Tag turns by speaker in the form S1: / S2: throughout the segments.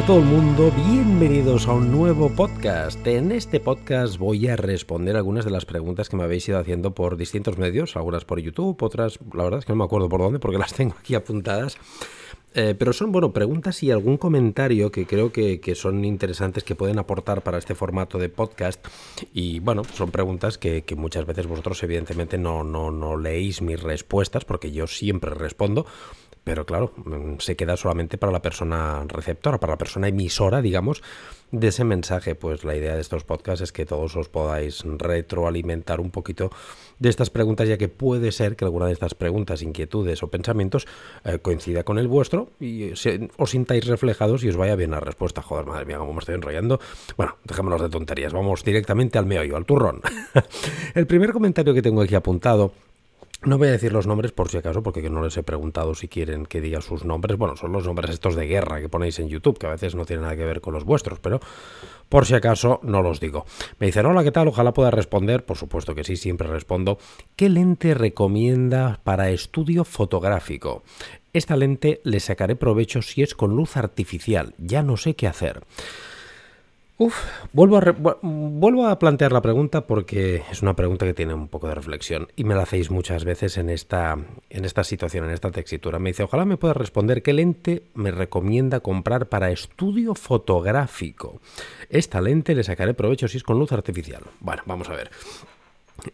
S1: Hola a todo el mundo, bienvenidos a un nuevo podcast. En este podcast voy a responder algunas de las preguntas que me habéis ido haciendo por distintos medios, algunas por YouTube, otras, la verdad es que no me acuerdo por dónde porque las tengo aquí apuntadas. Eh, pero son, bueno, preguntas y algún comentario que creo que, son interesantes, que pueden aportar para este formato de podcast. Y bueno, son preguntas que, muchas veces vosotros evidentemente no, no, no leéis mis respuestas, porque yo siempre respondo pero claro, mm, se queda solamente para la persona receptora, para la persona emisora, digamos, de ese mensaje. Pues la idea de estos podcasts es que todos os podáis retroalimentar un poquito de estas preguntas, ya que puede ser que alguna de estas preguntas, inquietudes o pensamientos eh, coincida con el vuestro y os sintáis reflejados y os vaya bien la respuesta. Joder, madre mía, cómo me estoy enrollando. Bueno, dejémonos de tonterías, vamos directamente al meollo, al turrón. el primer comentario que tengo aquí apuntado no voy a decir los nombres por si acaso, porque no les he preguntado si quieren que diga sus nombres. Bueno, son los nombres estos de guerra que ponéis en YouTube, que a veces no tienen nada que ver con los vuestros, pero por si acaso no los digo. Me dicen, hola, ¿qué tal? Ojalá pueda responder. Por supuesto que sí, siempre respondo. ¿Qué lente recomienda para estudio fotográfico? Esta lente le sacaré provecho si es con luz artificial. Ya no sé qué hacer. Uf, vuelvo a, vuelvo a plantear la pregunta porque es una pregunta que tiene un poco de reflexión y me la hacéis muchas veces en esta, en esta situación, en esta textura. Me dice, ojalá me pueda responder qué lente me recomienda comprar para estudio fotográfico. Esta lente le sacaré provecho si es con luz artificial. Bueno, vamos a ver.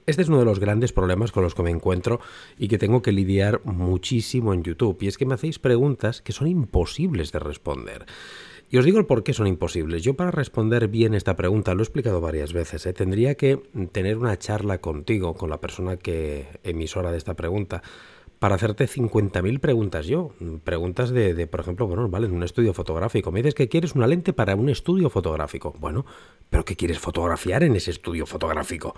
S1: Este es uno de los grandes problemas con los que me encuentro y que tengo que lidiar muchísimo en YouTube. Y es que me hacéis preguntas que son imposibles de responder. Y os digo el por qué son imposibles. Yo para responder bien esta pregunta, lo he explicado varias veces, ¿eh? tendría que tener una charla contigo, con la persona que emisora de esta pregunta, para hacerte 50.000 preguntas yo. Preguntas de, por ejemplo, bueno, vale, en un estudio fotográfico. Me dices que quieres una lente para un estudio fotográfico. Bueno, pero ¿qué quieres fotografiar en ese estudio fotográfico?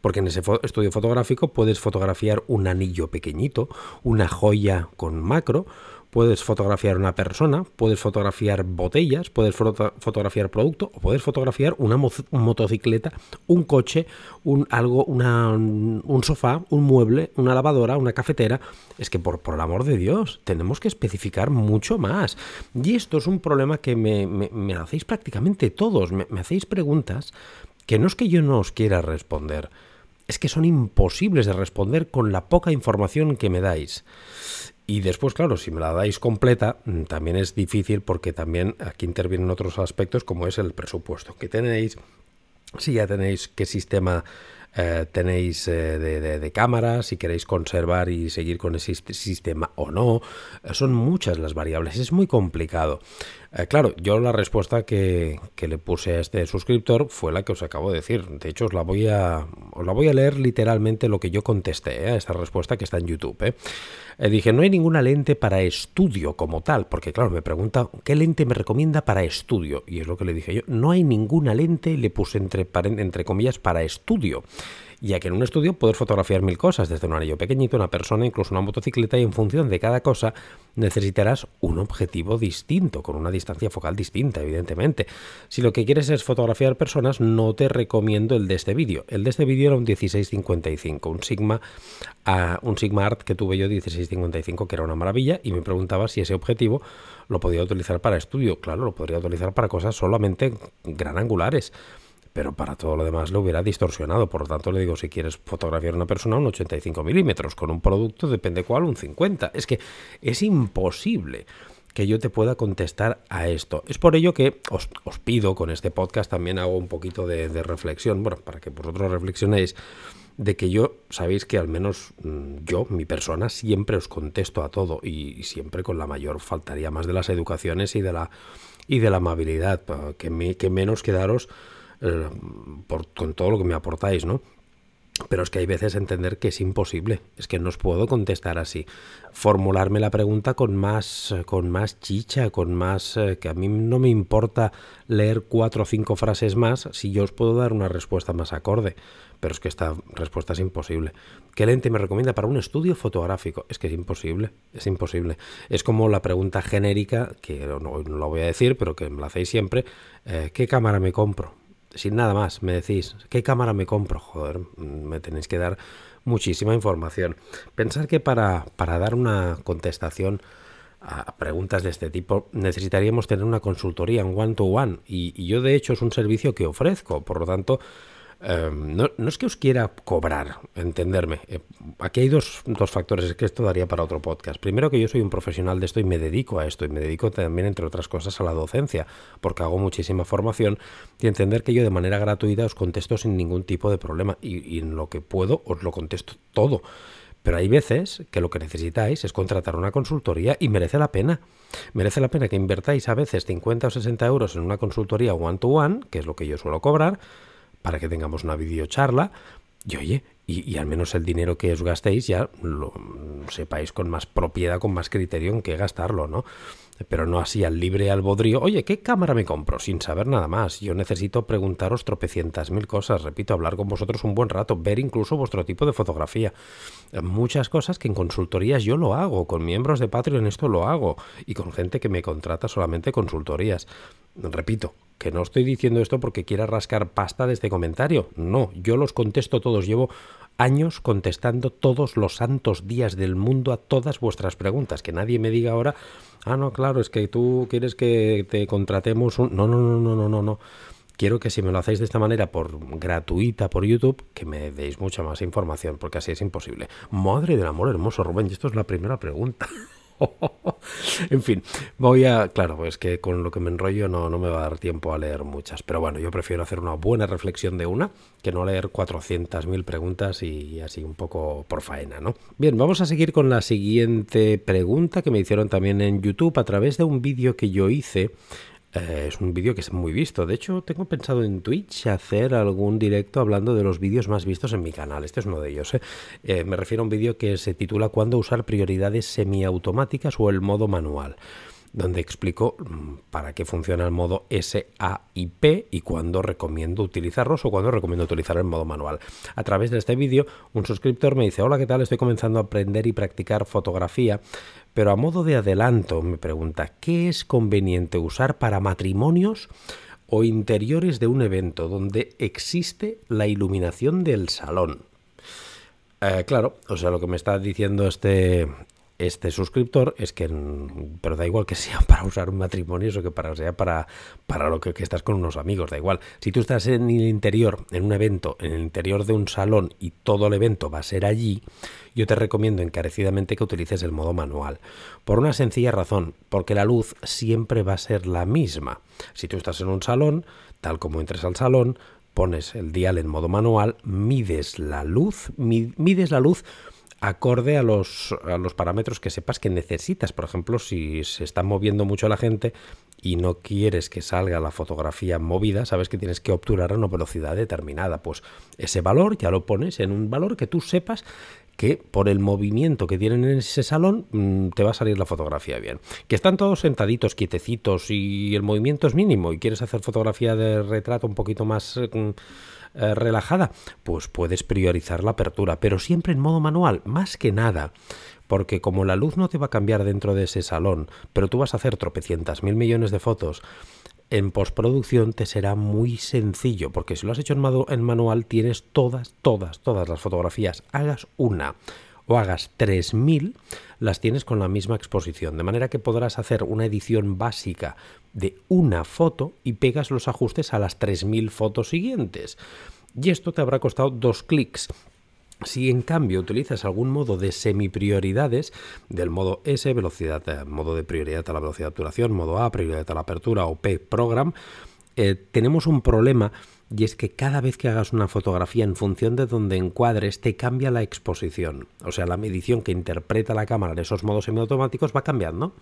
S1: Porque en ese estudio fotográfico puedes fotografiar un anillo pequeñito, una joya con macro, puedes fotografiar una persona, puedes fotografiar botellas, puedes fotografiar producto o puedes fotografiar una motocicleta, un coche, un algo, un sofá, un mueble, una lavadora, una cafetera. Es que por, por el amor de Dios, tenemos que especificar mucho más. Y esto es un problema que me, me, hacéis prácticamente todos. Me, me hacéis preguntas que no es que yo no os quiera responder, es que son imposibles de responder con la poca información que me dais. Y después, claro, si me la dais completa, mm, también es difícil porque también aquí intervienen otros aspectos como es el presupuesto que tenéis, si ya tenéis qué sistema eh, tenéis eh, de, cámara, si queréis conservar y seguir con ese sistema o no. Eh, son muchas las variables, es muy complicado. claro, yo la respuesta que, le puse a este suscriptor fue la que os acabo de decir. De hecho, os la voy a, os la voy a leer literalmente lo que yo contesté a esta respuesta que está en YouTube. dije, no hay ninguna lente para estudio como tal, porque claro, me pregunta, ¿qué lente me recomienda para estudio? Y es lo que le dije yo, no hay ninguna lente, le puse entre, entre comillas, para estudio ya que en un estudio puedes fotografiar mil cosas, desde un anillo pequeñito, una persona, incluso una motocicleta, y en función de cada cosa necesitarás un objetivo distinto, con una distancia focal distinta, evidentemente. Si lo que quieres es fotografiar personas, no te recomiendo el de este vídeo. El de este vídeo era un 1655, un Sigma, uh, un Sigma Art que tuve yo 1655, que era una maravilla, y me preguntaba si ese objetivo lo podía utilizar para estudio. Claro, lo podría utilizar para cosas solamente gran angulares pero para todo lo demás lo hubiera distorsionado. Por lo tanto, le digo, si quieres fotografiar a una persona, un 85 milímetros, con un producto, depende cuál, un 50. Es que es imposible que yo te pueda contestar a esto. Es por ello que os, pido con este podcast también hago un poquito de, reflexión, bueno, para que vosotros reflexionéis, de que yo, sabéis que al menos mm, yo, mi persona, siempre os contesto a todo y, siempre con la mayor, faltaría más de las educaciones y de la, y de la amabilidad, que, me, que menos quedaros eh, por, con todo lo que me aportáis, ¿no? Pero es que hay veces entender que es imposible, es que no os puedo contestar así. Formularme la pregunta con más, con más chicha, con más... Eh, que a mí no me importa leer cuatro o cinco frases más si yo os puedo dar una respuesta más acorde. Pero es que esta respuesta es imposible. ¿Qué lente me recomienda para un estudio fotográfico? Es que es imposible, es imposible. Es como la pregunta genérica, que no, no lo voy a decir, pero que me la hacéis siempre, eh, ¿qué cámara me compro? Sin nada más, me decís, ¿qué cámara me compro? Joder, me tenéis que dar muchísima información. Pensar que para, para dar una contestación a preguntas de este tipo, necesitaríamos tener una consultoría en one-to-one. y, y, yo, de hecho, es un servicio que ofrezco. Por lo tanto, Em, no, es que os quiera cobrar, entenderme. Eh, aquí hay dos, dos, factores, es que esto daría para otro podcast. Primero que yo soy un profesional de esto y me dedico a esto y me dedico también, entre otras cosas, a la docencia, porque hago muchísima formación y entender que yo de manera gratuita os contesto sin ningún tipo de problema y, y en lo que puedo os lo contesto todo. Pero hay veces que lo que necesitáis es contratar una consultoría y merece la pena. Merece la pena que invertáis a veces 50 o 60 euros en una consultoría one-to-one, -one, que es lo que yo suelo cobrar, para que tengamos una videocharla. Y oye, y, al menos el dinero que os gastéis ya lo sepáis con más propiedad, con más criterio en qué gastarlo, ¿no? Pero no así al libre albodrío. Oye, ¿qué cámara me compro? Sin saber nada más. Yo necesito preguntaros tropecientas mil cosas. Repito, hablar con vosotros un buen rato, ver incluso vuestro tipo de fotografía. Muchas cosas que en consultorías yo lo hago. Con miembros de Patreon esto lo hago. Y con gente que me contrata solamente consultorías. Repito, que no estoy diciendo esto porque quiera rascar pasta de este comentario. No, yo los contesto todos. Llevo años contestando todos los santos días del mundo a todas vuestras preguntas. Que nadie me diga ahora, ah, no, claro, es que tú quieres que te contratemos un... No, no, no, no, no, no, no. Quiero que si me lo hacéis de esta manera por gratuita por YouTube, que me deis mucha más información, porque así es imposible. Madre del amor hermoso, Rubén, y esto es la primera pregunta. en fin, voy a. Claro, pues que con lo que me enrollo no, no me va a dar tiempo a leer muchas. Pero bueno, yo prefiero hacer una buena reflexión de una que no leer 400.000 preguntas y así un poco por faena, ¿no? Bien, vamos a seguir con la siguiente pregunta que me hicieron también en YouTube a través de un vídeo que yo hice eh, es un vídeo que es muy visto. De hecho, tengo pensado en Twitch hacer algún directo hablando de los vídeos más vistos en mi canal. Este es uno de ellos. ¿eh? Eh, me refiero a un vídeo que se titula ¿Cuándo usar prioridades semiautomáticas o el modo manual? Donde explico mm, para qué funciona el modo SAIP y cuándo recomiendo utilizarlos o cuándo recomiendo utilizar el modo manual. A través de este vídeo, un suscriptor me dice, hola, ¿qué tal? Estoy comenzando a aprender y practicar fotografía, pero a modo de adelanto me pregunta, ¿qué es conveniente usar para matrimonios? o interiores de un evento donde existe la iluminación del salón. Eh, claro, o sea, lo que me está diciendo este, este suscriptor es que, pero da igual que sea para usar un matrimonio o que para, sea para, para lo que, que, estás con unos amigos, da igual. Si tú estás en el interior, en un evento, en el interior de un salón y todo el evento va a ser allí, yo te recomiendo encarecidamente que utilices el modo manual. Por una sencilla razón, porque la luz siempre va a ser la misma. Si tú estás en un salón, tal como entres al salón, pones el dial en modo manual, mides la luz, mides la luz acorde a los, a los parámetros que sepas que necesitas. Por ejemplo, si se está moviendo mucho la gente y no quieres que salga la fotografía movida, sabes que tienes que obturar a una velocidad determinada. Pues ese valor ya lo pones en un valor que tú sepas que por el movimiento que tienen en ese salón mm, te va a salir la fotografía bien. Que están todos sentaditos, quietecitos y el movimiento es mínimo y quieres hacer fotografía de retrato un poquito más... Mm, eh, relajada, pues puedes priorizar la apertura, pero siempre en modo manual, más que nada. Porque como la luz no te va a cambiar dentro de ese salón, pero tú vas a hacer tropecientas mil millones de fotos, en postproducción te será muy sencillo, porque si lo has hecho en, en manual tienes todas, todas, todas las fotografías. Hagas una o hagas 3000, las tienes con la misma exposición, de manera que podrás hacer una edición básica de una foto y pegas los ajustes a las 3000 fotos siguientes. Y esto te habrá costado dos clics. Si en cambio utilizas algún modo de semi-prioridades, del modo S, velocidad, eh, modo de prioridad a la velocidad de obturación, modo A, prioridad a la apertura o P, program, eh, tenemos un problema y es que cada vez que hagas una fotografía en función de donde encuadres te cambia la exposición. O sea, la medición que interpreta la cámara en esos modos semiautomáticos va cambiando.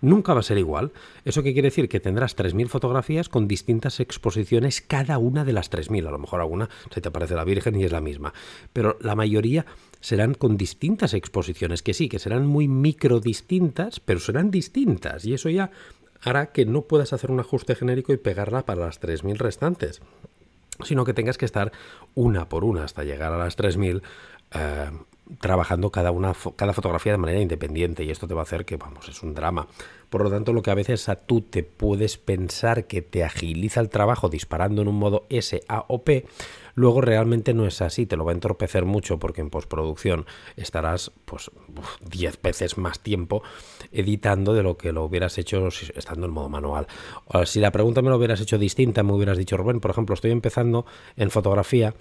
S1: Nunca va a ser igual. ¿Eso qué quiere decir? Que tendrás 3.000 fotografías con distintas exposiciones cada una de las 3.000. A lo mejor alguna se te aparece la Virgen y es la misma. Pero la mayoría serán con distintas exposiciones, que sí, que serán muy micro distintas, pero serán distintas. Y eso ya hará que no puedas hacer un ajuste genérico y pegarla para las 3.000 restantes sino que tengas que estar una por una hasta llegar a las 3000 eh, trabajando cada, una, cada fotografía de manera independiente y esto te va a hacer que, vamos, es un drama. Por lo tanto, lo que a veces a tú te puedes pensar que te agiliza el trabajo disparando en un modo S, A o P, luego realmente no es así, te lo va a entorpecer mucho porque en postproducción estarás pues 10 veces más tiempo editando de lo que lo hubieras hecho estando en modo manual. si la pregunta me lo hubieras hecho distinta, me hubieras dicho, Rubén, por ejemplo, estoy empezando en fotografía,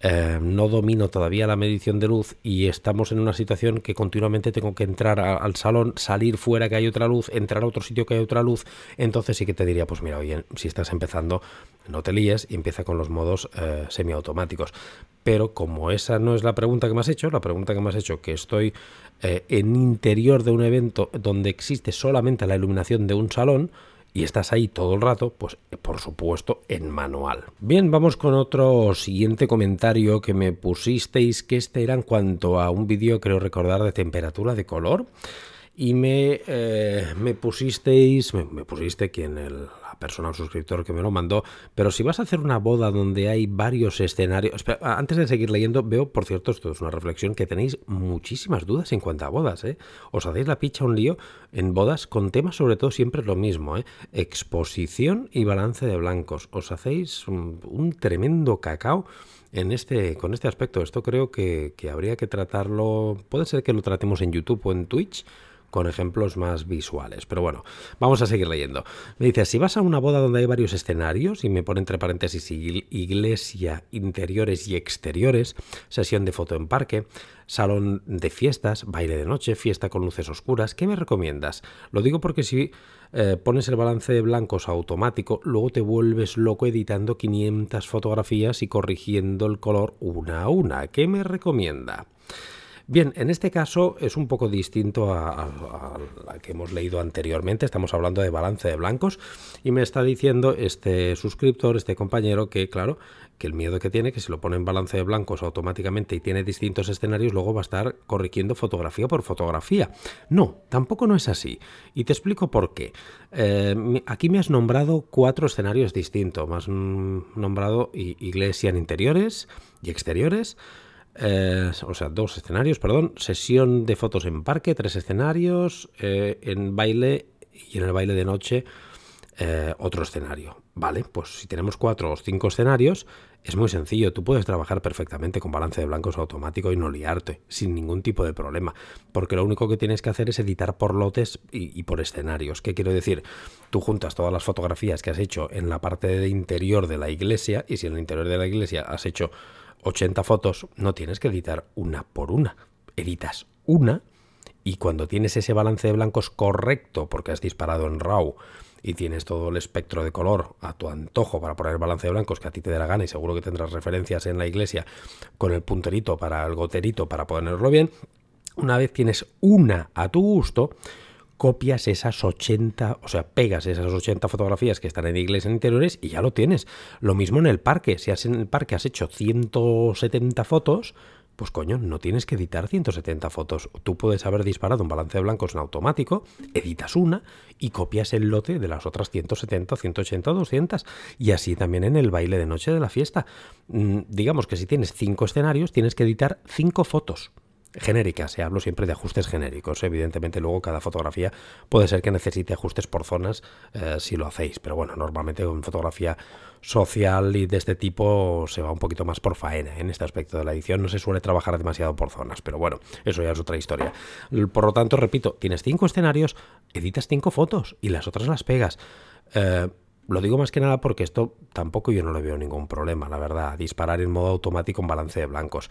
S1: eh, no domino todavía la medición de luz y estamos en una situación que continuamente tengo que entrar al salón, salir fuera que hay otra luz, entrar a otro sitio que hay otra luz, entonces sí que te diría, pues mira, oye, si estás empezando, no te líes y empieza con los modos eh, semiautomáticos. Pero como esa no es la pregunta que me has hecho, la pregunta que me has hecho, que estoy eh, en interior de un evento donde existe solamente la iluminación de un salón, y estás ahí todo el rato, pues por supuesto en manual. Bien, vamos con otro siguiente comentario que me pusisteis, que este era en cuanto a un vídeo, creo recordar, de temperatura de color. Y me, eh, me pusisteis, me, me pusiste quien el, persona suscriptor que me lo mandó, pero si vas a hacer una boda donde hay varios escenarios... antes de seguir leyendo, veo, por cierto, esto es una reflexión, que tenéis muchísimas dudas en cuanto a bodas, ¿eh? Os hacéis la picha un lío en bodas con temas sobre todo siempre lo mismo, ¿eh? Exposición y balance de blancos. Os hacéis un, tremendo cacao en este, con este aspecto. Esto creo que, que habría que tratarlo. Puede ser que lo tratemos en YouTube o en Twitch con ejemplos más visuales. Pero bueno, vamos a seguir leyendo. Me dice, si vas a una boda donde hay varios escenarios, y me pone entre paréntesis iglesia, interiores y exteriores, sesión de foto en parque, salón de fiestas, baile de noche, fiesta con luces oscuras, ¿qué me recomiendas? Lo digo porque si eh, pones el balance de blancos automático, luego te vuelves loco editando 500 fotografías y corrigiendo el color una a una. ¿Qué me recomienda? Bien, en este caso es un poco distinto a, la que hemos leído anteriormente. Estamos hablando de balance de blancos y me está diciendo este suscriptor, este compañero, que claro, que el miedo que tiene, que si lo pone en balance de blancos automáticamente y tiene distintos escenarios, luego va a estar corrigiendo fotografía por fotografía. No, tampoco no es así. Y te explico por qué. Eh, aquí me has nombrado cuatro escenarios distintos. Me has nombrado iglesia en interiores y exteriores eh, o sea, dos escenarios, perdón, sesión de fotos en parque, tres escenarios, eh, en baile y en el baile de noche eh, otro escenario. Vale, pues si tenemos cuatro o cinco escenarios, es muy sencillo, tú puedes trabajar perfectamente con balance de blancos automático y no liarte, sin ningún tipo de problema, porque lo único que tienes que hacer es editar por lotes y, y por escenarios. ¿Qué quiero decir? Tú juntas todas las fotografías que has hecho en la parte de interior de la iglesia, y si en el interior de la iglesia has hecho 80 fotos, no tienes que editar una por una. Editas una y cuando tienes ese balance de blancos correcto, porque has disparado en RAW y tienes todo el espectro de color a tu antojo para poner balance de blancos que a ti te dé la gana y seguro que tendrás referencias en la iglesia con el punterito para el goterito para ponerlo bien, una vez tienes una a tu gusto, copias esas 80, o sea, pegas esas 80 fotografías que están en iglesia interiores y ya lo tienes. Lo mismo en el parque, si has en el parque has hecho 170 fotos, pues coño, no tienes que editar 170 fotos. Tú puedes haber disparado un balance de blancos en automático, editas una y copias el lote de las otras 170, 180, 200. Y así también en el baile de noche de la fiesta. Mm, digamos que si tienes 5 escenarios, tienes que editar 5 fotos genéricas, y hablo siempre de ajustes genéricos. Evidentemente, luego cada fotografía puede ser que necesite ajustes por zonas eh, si lo hacéis, pero bueno, normalmente en fotografía social y de este tipo se va un poquito más por faena. En este aspecto de la edición no se suele trabajar demasiado por zonas, pero bueno, eso ya es otra historia. Por lo tanto, repito, tienes cinco escenarios, editas cinco fotos y las otras las pegas. Eh, lo digo más que nada porque esto tampoco yo no le veo ningún problema, la verdad. Disparar en modo automático en balance de blancos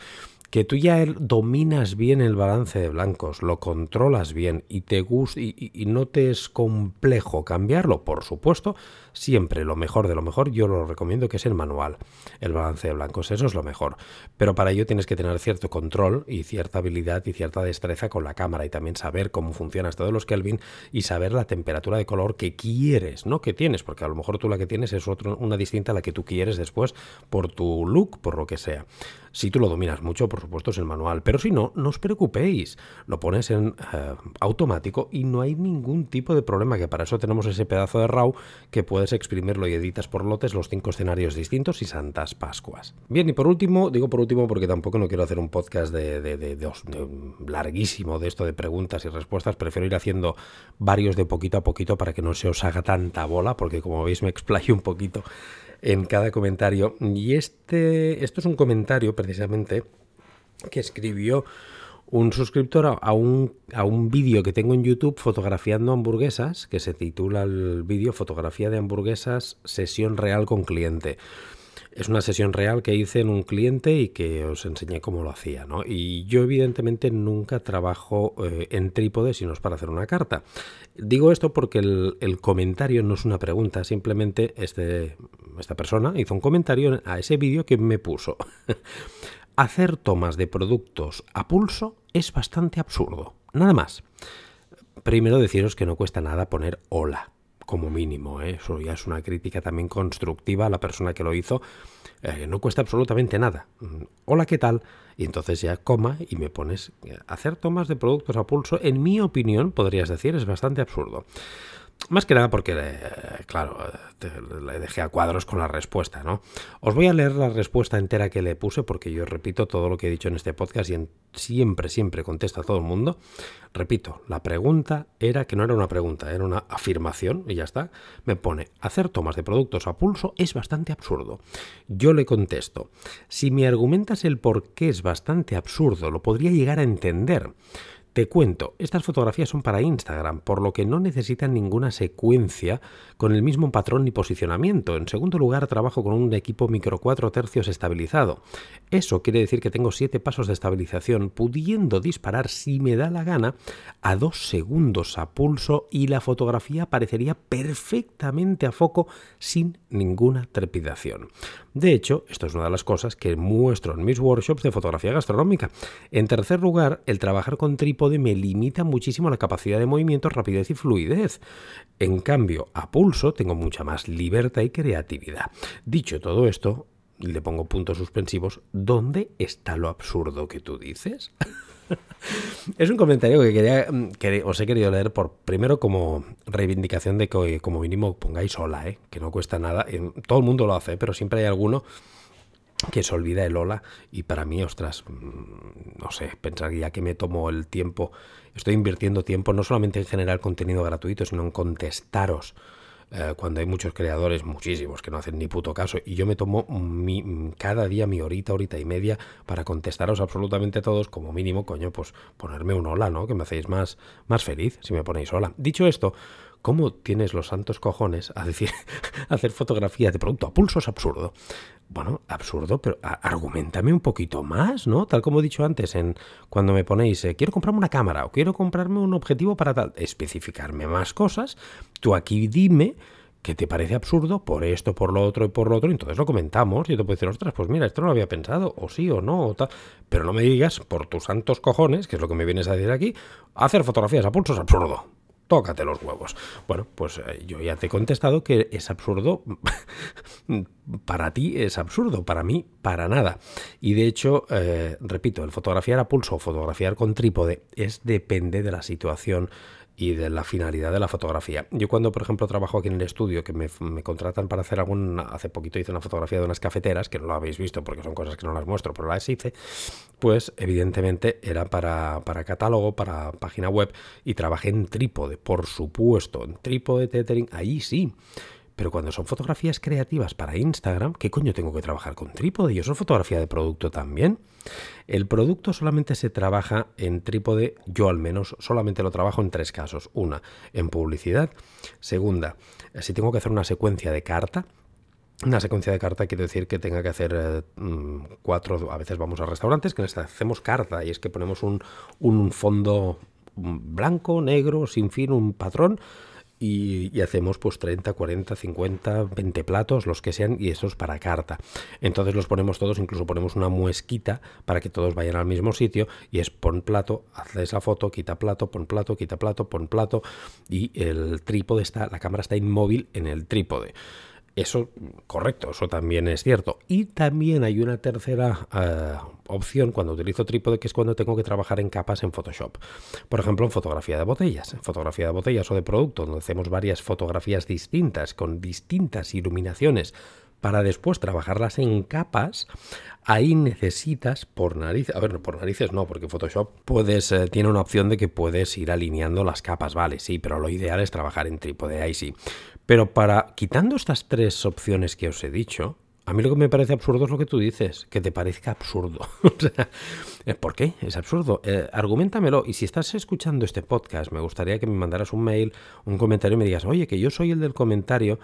S1: que tú ya dominas bien el balance de blancos, lo controlas bien y te gusta y, no te es complejo cambiarlo, por supuesto, siempre lo mejor de lo mejor, yo lo recomiendo que es el manual, el balance de blancos, eso es lo mejor. Pero para ello tienes que tener cierto control y cierta habilidad y cierta destreza con la cámara y también saber cómo funciona esto de los Kelvin y saber la temperatura de color que quieres, no que tienes, porque a lo mejor tú la que tienes es otra una distinta a la que tú quieres después por tu look, por lo que sea. Si tú lo dominas mucho, por supuesto, es el manual. Pero si no, no os preocupéis. Lo pones en eh, automático y no hay ningún tipo de problema, que para eso tenemos ese pedazo de RAW que puedes exprimirlo y editas por lotes los cinco escenarios distintos y Santas Pascuas. Bien, y por último, digo por último porque tampoco no quiero hacer un podcast de, de, larguísimo de esto de preguntas y respuestas. Prefiero ir haciendo varios de poquito a poquito para que no se os haga tanta bola, porque como veis me explayo un poquito en cada comentario. Y este, esto es un comentario precisamente que escribió un suscriptor a un, a un vídeo que tengo en YouTube fotografiando hamburguesas, que se titula el vídeo Fotografía de hamburguesas, sesión real con cliente. Es una sesión real que hice en un cliente y que os enseñé cómo lo hacía, ¿no? Y yo evidentemente nunca trabajo eh, en trípode si no es para hacer una carta. Digo esto porque el, el comentario no es una pregunta, simplemente este, esta persona hizo un comentario a ese vídeo que me puso. hacer tomas de productos a pulso es bastante absurdo. Nada más. Primero deciros que no cuesta nada poner hola como mínimo. ¿eh? Eso ya es una crítica también constructiva a la persona que lo hizo. Eh, no cuesta absolutamente nada. Mm, hola, ¿qué tal? Y entonces ya coma y me pones eh, hacer tomas de productos a pulso. En mi opinión, podrías decir, es bastante absurdo. Más que nada porque, eh, claro, le dejé a cuadros con la respuesta, ¿no? Os voy a leer la respuesta entera que le puse porque yo repito todo lo que he dicho en este podcast y siempre, siempre contesto a todo el mundo. Repito, la pregunta era que no era una pregunta, era una afirmación y ya está. Me pone, hacer tomas de productos a pulso es bastante absurdo. Yo le contesto, si me argumentas el por qué es bastante absurdo, lo podría llegar a entender. Te cuento, estas fotografías son para Instagram, por lo que no necesitan ninguna secuencia con el mismo patrón ni posicionamiento. En segundo lugar, trabajo con un equipo micro 4 tercios estabilizado. Eso quiere decir que tengo 7 pasos de estabilización, pudiendo disparar si me da la gana a 2 segundos a pulso y la fotografía aparecería perfectamente a foco sin ninguna trepidación. De hecho, esto es una de las cosas que muestro en mis workshops de fotografía gastronómica. En tercer lugar, el trabajar con trípode me limita muchísimo la capacidad de movimiento, rapidez y fluidez. En cambio, a pulso tengo mucha más libertad y creatividad. Dicho todo esto, le pongo puntos suspensivos. ¿Dónde está lo absurdo que tú dices? es un comentario que quería que os he querido leer por primero como reivindicación de que como mínimo pongáis hola, ¿eh? que no cuesta nada. Todo el mundo lo hace, pero siempre hay alguno que se olvida el hola y para mí, ostras, mm, no sé, pensar ya que me tomo el tiempo, estoy invirtiendo tiempo no solamente en generar contenido gratuito, sino en contestaros. Eh, cuando hay muchos creadores, muchísimos, que no hacen ni puto caso, y yo me tomo mi, cada día mi horita, horita y media para contestaros absolutamente todos, como mínimo, coño, pues ponerme un hola, ¿no? Que me hacéis más, más feliz si me ponéis hola. Dicho esto, ¿Cómo tienes los santos cojones a decir, hacer fotografías de producto a pulso es absurdo? Bueno, absurdo, pero argumentame un poquito más, ¿no? Tal como he dicho antes, en cuando me ponéis, eh, quiero comprarme una cámara o quiero comprarme un objetivo para tal, especificarme más cosas, tú aquí dime que te parece absurdo por esto, por lo otro y por lo otro, entonces lo comentamos. Yo te puedo decir, ostras, pues mira, esto no lo había pensado, o sí o no, o tal. Pero no me digas, por tus santos cojones, que es lo que me vienes a decir aquí, hacer fotografías a pulso es absurdo tócate los huevos. Bueno, pues eh, yo ya te he contestado que es absurdo. para ti es absurdo, para mí para nada. Y de hecho, eh, repito, el fotografiar a pulso o fotografiar con trípode es depende de la situación y de la finalidad de la fotografía. Yo cuando, por ejemplo, trabajo aquí en el estudio, que me, contratan para hacer algún... Hace poquito hice una fotografía de unas cafeteras, que no lo habéis visto porque son cosas que no las muestro, pero las hice, pues evidentemente era para, para catálogo, para página web, y trabajé en trípode, por supuesto, en trípode, tethering, ahí sí. Pero cuando son fotografías creativas para Instagram, ¿qué coño tengo que trabajar con trípode? Yo soy fotografía de producto también. El producto solamente se trabaja en trípode, yo al menos solamente lo trabajo en tres casos. Una, en publicidad. Segunda, si tengo que hacer una secuencia de carta, una secuencia de carta quiere decir que tenga que hacer eh, mm, cuatro, a veces vamos a restaurantes que les hacemos carta y es que ponemos un fondo blanco, negro, sin fin, un patrón y, hacemos pues 30, 40, 50, 20 platos, los que sean, y eso es para carta. Entonces los ponemos todos, incluso ponemos una muesquita para que todos vayan al mismo sitio y es pon plato, haz esa foto, quita plato, pon plato, quita plato, pon plato y el trípode está, la cámara está inmóvil en el trípode. Eso, correcto, eso también es cierto. Y también hay una tercera eh, opción cuando utilizo trípode, que es cuando tengo que trabajar en capas en Photoshop. Por ejemplo, en fotografía de botellas, en fotografía de botellas o de producto, donde hacemos varias fotografías distintas, con distintas iluminaciones, para después trabajarlas en capas, ahí necesitas por narices, a ver, por narices no, porque Photoshop puedes, eh, tiene una opción de que puedes ir alineando las capas, vale, sí, pero lo ideal es trabajar en trípode, ahí sí. Pero para, quitando estas tres opciones que os he dicho, a mí lo que me parece absurdo es lo que tú dices, que te parezca absurdo. eh, ¿por qué? Es absurdo. Eh, argumentamelo. Y si estás escuchando este podcast, me gustaría que me mandaras un mail, un comentario y me digas, oye, que yo soy el del comentario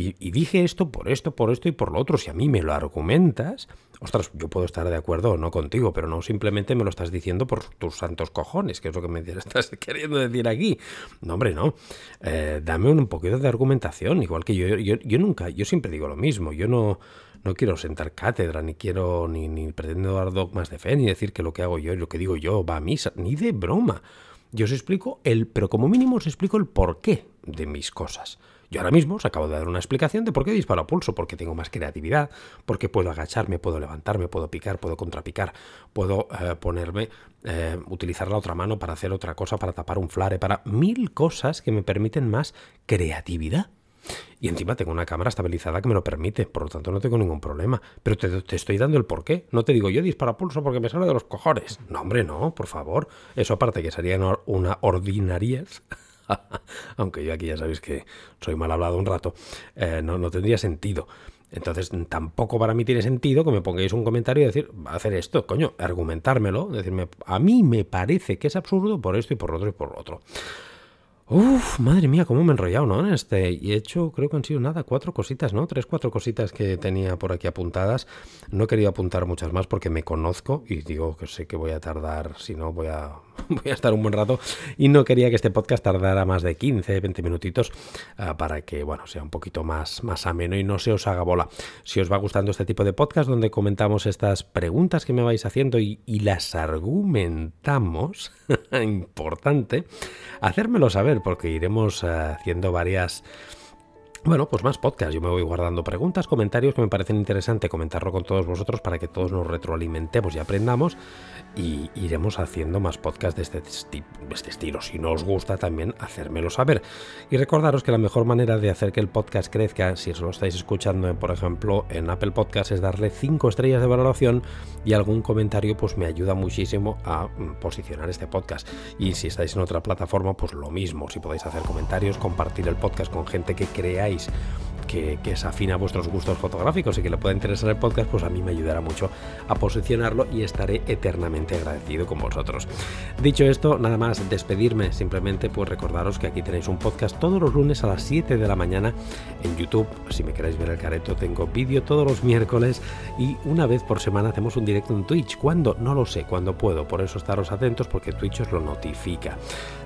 S1: y, dije esto por esto, por esto y por lo otro. Si a mí me lo argumentas, ostras, yo puedo estar de acuerdo o no contigo, pero no simplemente me lo estás diciendo por tus santos cojones, que es lo que me estás queriendo decir aquí. No, hombre, no. Eh, dame un poquito de argumentación, igual que yo, yo, nunca, yo siempre digo lo mismo. Yo no, no quiero sentar cátedra, ni quiero, ni, ni pretendo dar dogmas de fe, ni decir que lo que hago yo y lo que digo yo va a misa, ni de broma. Yo os explico el, pero como mínimo os explico el porqué de mis cosas. Yo ahora mismo os acabo de dar una explicación de por qué disparo a pulso, porque tengo más creatividad, porque puedo agacharme, puedo levantarme, puedo picar, puedo contrapicar, puedo eh, ponerme, eh, utilizar la otra mano para hacer otra cosa, para tapar un flare, para mil cosas que me permiten más creatividad. Y encima tengo una cámara estabilizada que me lo permite, por lo tanto no tengo ningún problema. Pero te, te estoy dando el porqué. No te digo yo dispara pulso porque me sale de los cojones. No, hombre, no, por favor. Eso aparte que sería una ordinariez. aunque yo aquí ya sabéis que soy mal hablado un rato, eh, no, no tendría sentido. Entonces, tampoco para mí tiene sentido que me pongáis un comentario y decir, hacer esto, coño, argumentármelo, decirme, a mí me parece que es absurdo por esto y por otro y por otro. Uf, madre mía, cómo me he enrollado, ¿no? Este. Y he hecho, creo que han sido nada, cuatro cositas, ¿no? Tres, cuatro cositas que tenía por aquí apuntadas. No he querido apuntar muchas más porque me conozco y digo que sé que voy a tardar, si no, voy a, voy a estar un buen rato. Y no quería que este podcast tardara más de 15, 20 minutitos ah, para que, bueno, sea un poquito más, más ameno y no se os haga bola. Si os va gustando este tipo de podcast donde comentamos estas preguntas que me vais haciendo y, las argumentamos, importante, hacérmelo saber porque iremos eh, haciendo varias... Bueno, pues más podcast. Yo me voy guardando preguntas, comentarios que me parecen interesantes comentarlo con todos vosotros para que todos nos retroalimentemos y aprendamos y iremos haciendo más podcasts de este, este, estilo. Si no os gusta, también hacérmelo saber. Y recordaros que la mejor manera de hacer que el podcast crezca, si os lo estáis escuchando, por ejemplo, en Apple Podcast, es darle 5 estrellas de valoración y algún comentario, pues me ayuda muchísimo a mm, posicionar este podcast. Y si estáis en otra plataforma, pues lo mismo. Si podéis hacer comentarios, compartir el podcast con gente que creáis queráis. Que, es afín a vuestros gustos fotográficos y que le pueda interesar el podcast, pues a mí me ayudará mucho a posicionarlo y estaré eternamente agradecido con vosotros. Dicho esto, nada más despedirme, simplemente pues recordaros que aquí tenéis un podcast todos los lunes a las 7 de la mañana en YouTube. Si me queréis ver el careto, tengo vídeo todos los miércoles y una vez por semana hacemos un directo en Twitch. ¿Cuándo? No lo sé, cuando puedo. Por eso estaros atentos porque Twitch os lo notifica.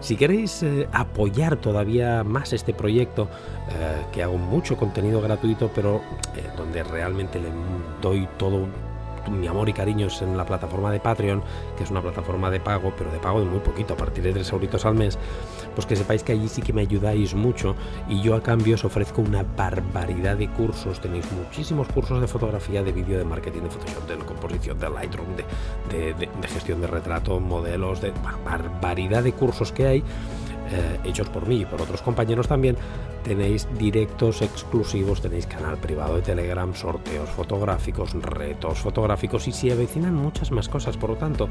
S1: Si queréis eh, apoyar todavía más este proyecto, eh, que hago mucho contenido gratuito, pero eh, donde realmente le doy todo mi amor y cariños en la plataforma de Patreon, que es una plataforma de pago, pero de pago de muy poquito, a partir de 3 euritos al mes, pues que sepáis que allí sí que me ayudáis mucho y yo a cambio os ofrezco una barbaridad de cursos. Tenéis muchísimos cursos de fotografía, de vídeo, de marketing, de Photoshop, de composición, de Lightroom, de, de gestión de retrato, modelos, de barbaridad de cursos que hay eh, hechos por mí y por otros compañeros también, tenéis directos exclusivos, tenéis canal privado de Telegram, sorteos fotográficos, retos fotográficos y si avecinan muchas más cosas. Por lo tanto,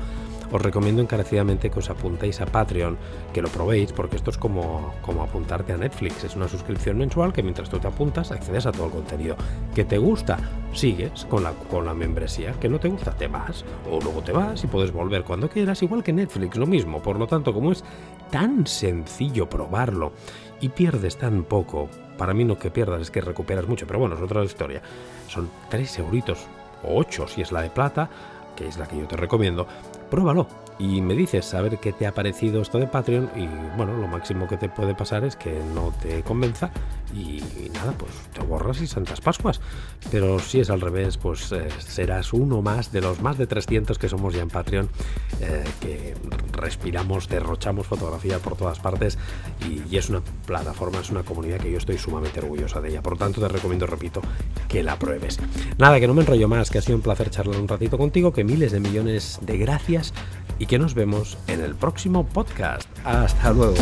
S1: os recomiendo encarecidamente que os apuntéis a Patreon, que lo probéis, porque esto es como, como apuntarte a Netflix. Es una suscripción mensual que mientras tú te apuntas accedes a todo el contenido. ¿Que te gusta? Sigues con la, con la membresía. ¿Que no te gusta? Te vas. O luego te vas y puedes volver cuando quieras, igual que Netflix, lo mismo. Por lo tanto, como es tan sencillo probarlo y pierdes tan poco, para mí no que pierdas es que recuperas mucho, pero bueno, es otra historia. Son 3 euritos o 8 si es la de plata, que es la que yo te recomiendo. Pruébalo y me dices a ver qué te ha parecido esto de Patreon y bueno, lo máximo que te puede pasar es que no te convenza y, nada, pues te borras y Santas Pascuas. Pero si es al revés, pues eh, serás uno más de los más de 300 que somos ya en Patreon, eh, que respiramos, derrochamos fotografía por todas partes y, es una plataforma, es una comunidad que yo estoy sumamente orgullosa de ella. Por tanto, te recomiendo, repito, que la pruebes. Nada, que no me enrollo más, que ha sido un placer charlar un ratito contigo, que miles de millones de gracias y que nos vemos en el próximo podcast. Hasta luego.